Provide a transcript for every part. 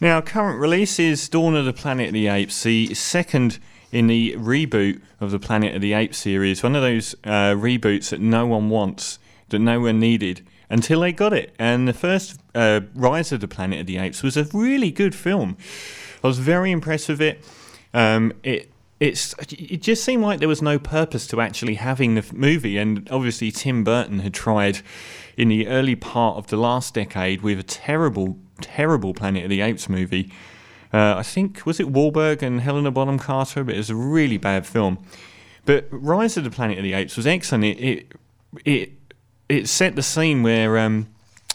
Now, current release is Dawn of the Planet of the Apes, the second in the reboot of the Planet of the Apes series. One of those uh, reboots that no one wants, that no one needed until they got it. And the first uh, Rise of the Planet of the Apes was a really good film. I was very impressed with it. Um, it it's it just seemed like there was no purpose to actually having the movie, and obviously Tim Burton had tried in the early part of the last decade with a terrible, terrible Planet of the Apes movie. Uh, I think was it Wahlberg and Helena Bonham Carter, but it was a really bad film. But Rise of the Planet of the Apes was excellent. It it it, it set the scene where um,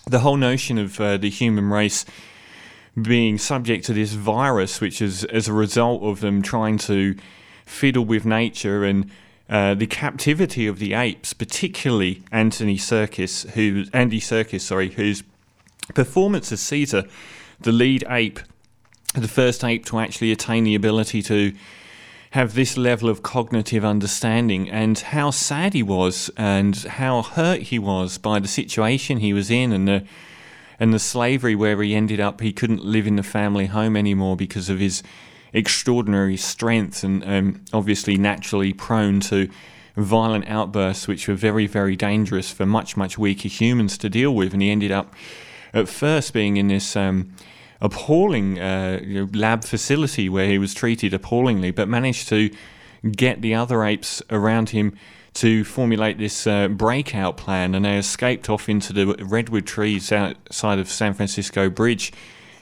the whole notion of uh, the human race being subject to this virus, which is as a result of them trying to fiddle with nature and uh, the captivity of the apes, particularly Anthony Serkis, who Andy Serkis, sorry, whose performance as Caesar, the lead ape, the first ape to actually attain the ability to have this level of cognitive understanding, and how sad he was, and how hurt he was by the situation he was in, and the and the slavery where he ended up. He couldn't live in the family home anymore because of his extraordinary strength and um, obviously naturally prone to violent outbursts, which were very, very dangerous for much, much weaker humans to deal with. And he ended up at first being in this um, appalling uh, you know, lab facility where he was treated appallingly, but managed to get the other apes around him to formulate this uh, breakout plan, and they escaped off into the redwood trees outside of San Francisco Bridge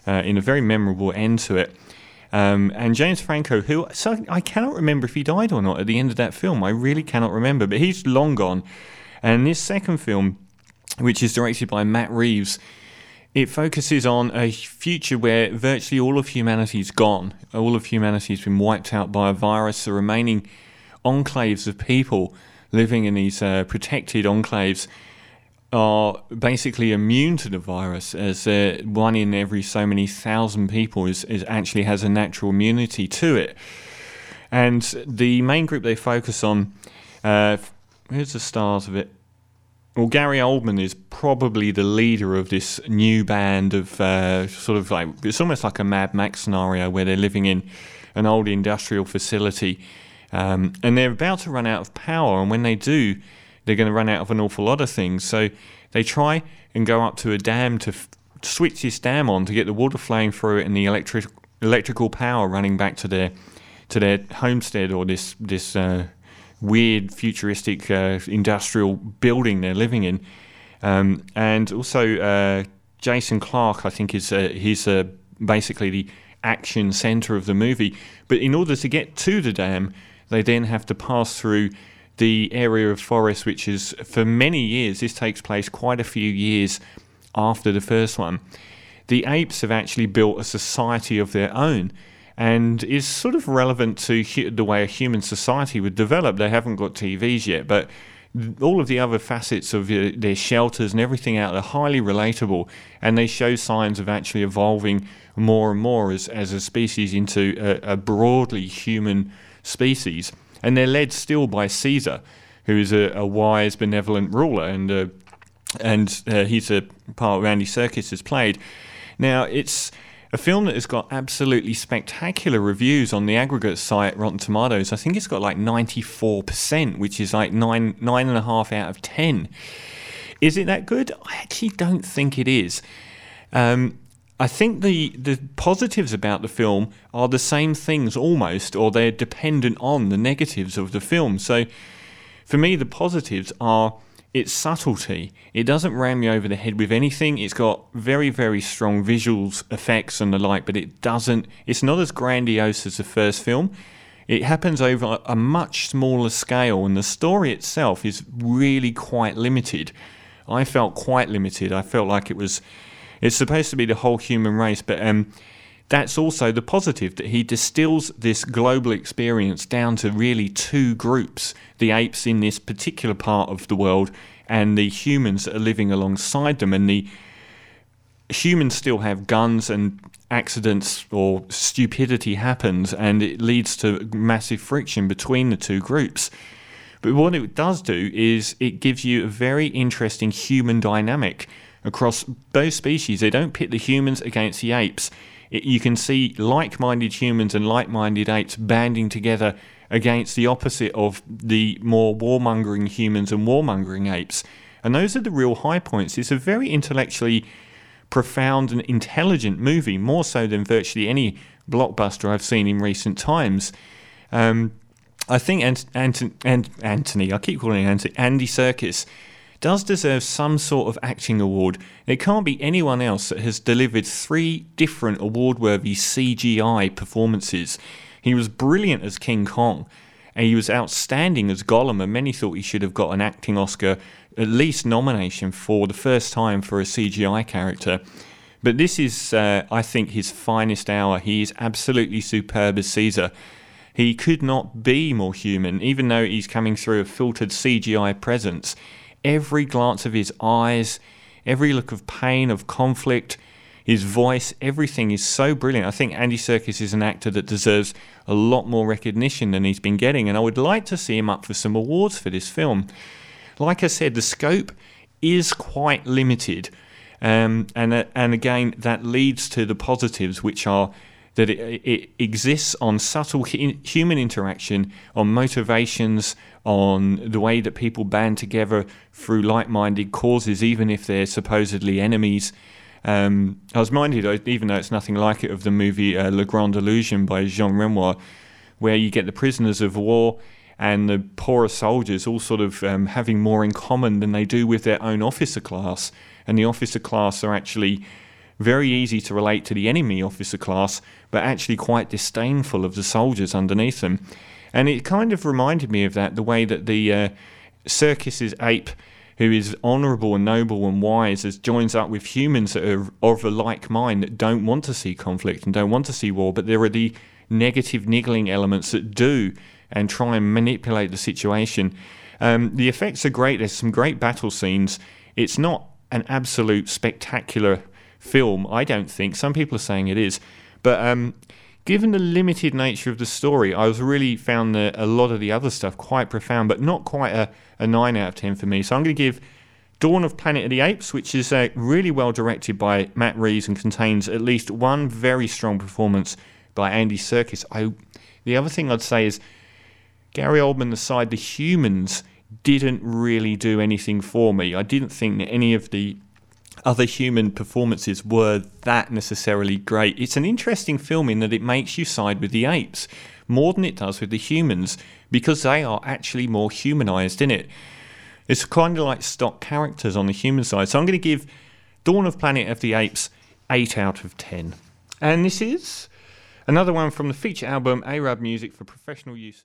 uh, in a very memorable end to it. Um, and James Franco, who so I cannot remember if he died or not at the end of that film. I really cannot remember, but he's long gone. And this second film, which is directed by Matt Reeves, it focuses on a future where virtually all of humanity is gone. All of humanity has been wiped out by a virus. The remaining enclaves of people living in these uh, protected enclaves are basically immune to the virus, as uh, one in every so many thousand people is, is actually has a natural immunity to it. And the main group they focus on, uh, here's the stars of it. Well, Gary Oldman is probably the leader of this new band of uh, sort of like it's almost like a Mad Max scenario where they're living in an old industrial facility, um, and they're about to run out of power. And when they do, they're going to run out of an awful lot of things. So they try and go up to a dam to f- switch this dam on to get the water flowing through it and the electric electrical power running back to their to their homestead or this this uh, weird futuristic uh, industrial building they're living in. Um, and also uh, Jason Clarke, I think, is uh, he's uh, basically the action center of the movie. But in order to get to the dam, they then have to pass through the area of forest, which is for many years, this takes place quite a few years after the first one. The apes have actually built a society of their own and is sort of relevant to the way a human society would develop. They haven't got TVs yet, but all of the other facets of their shelters and everything out are highly relatable, and they show signs of actually evolving more and more as, as a species into a, a broadly human species and they're led still by Caesar, who is a, a wise, benevolent ruler, and uh, and uh, he's a part Andy Serkis has played. Now it's a film that has got absolutely spectacular reviews on the aggregate site Rotten Tomatoes. I think it's got like ninety four percent, which is like nine nine and a half out of ten. Is it that good? I actually don't think it is. Um, I think the the positives about the film are the same things almost, or they're dependent on the negatives of the film. So, for me, the positives are its subtlety. It doesn't ram me over the head with anything. It's got very very strong visuals, effects, and the like, but it doesn't. It's not as grandiose as the first film. It happens over a much smaller scale, and the story itself is really quite limited. I felt quite limited. I felt like it was it's supposed to be the whole human race, but um, that's also the positive that he distills this global experience down to really two groups the apes in this particular part of the world and the humans that are living alongside them. And the humans still have guns and accidents or stupidity happens and it leads to massive friction between the two groups. But what it does do is it gives you a very interesting human dynamic across both species. They don't pit the humans against the apes. You can see like minded humans and like minded apes banding together against the opposite of the more warmongering humans and warmongering apes. And those are the real high points. It's a very intellectually profound and intelligent movie, more so than virtually any blockbuster I've seen in recent times. Um, I think Ant- Ant- Ant- Anthony, I keep calling him Andy Serkis, does deserve some sort of acting award. It can't be anyone else that has delivered three different award worthy CGI performances. He was brilliant as King Kong, and he was outstanding as Gollum, and many thought he should have got an acting Oscar, at least nomination for the first time for a CGI character. But this is, uh, I think, his finest hour. He is absolutely superb as Caesar. He could not be more human, even though he's coming through a filtered CGI presence. Every glance of his eyes, every look of pain, of conflict, his voice, everything is so brilliant. I think Andy Serkis is an actor that deserves a lot more recognition than he's been getting, and I would like to see him up for some awards for this film. Like I said, the scope is quite limited, um, and uh, and again that leads to the positives, which are that it, it exists on subtle human interaction, on motivations, on the way that people band together through like minded causes, even if they're supposedly enemies. Um, I was minded, even though it's nothing like it, of the movie uh, Le Grand Illusion by Jean Renoir, where you get the prisoners of war and the poorer soldiers all sort of um, having more in common than they do with their own officer class. And the officer class are actually very easy to relate to the enemy officer class, but actually quite disdainful of the soldiers underneath them. And it kind of reminded me of that, the way that the uh, Serkis's ape, who is honourable and noble and wise, as joins up with humans that are of a like mind that don't want to see conflict and don't want to see war, but there are the negative niggling elements that do and try and manipulate the situation. Um, the effects are great. There's some great battle scenes. It's not an absolute spectacular film. I don't think. Some people are saying it is, but um, given the limited nature of the story, I was really found the, a lot of the other stuff quite profound, but not quite a, a nine out of ten for me. So I'm going to give. Dawn of Planet of the Apes, which is uh, really well directed by Matt Reeves and contains at least one very strong performance by Andy Serkis. I, the other thing I'd say is Gary Oldman aside, the humans didn't really do anything for me. I didn't think that any of the other human performances were that necessarily great. It's an interesting film in that it makes you side with the apes more than it does with the humans because they are actually more humanized in it. It's kind of like stock characters on the human side. So I'm going to give Dawn of Planet of the Apes 8 out of 10. And this is another one from the feature album Arab Music for Professional Use.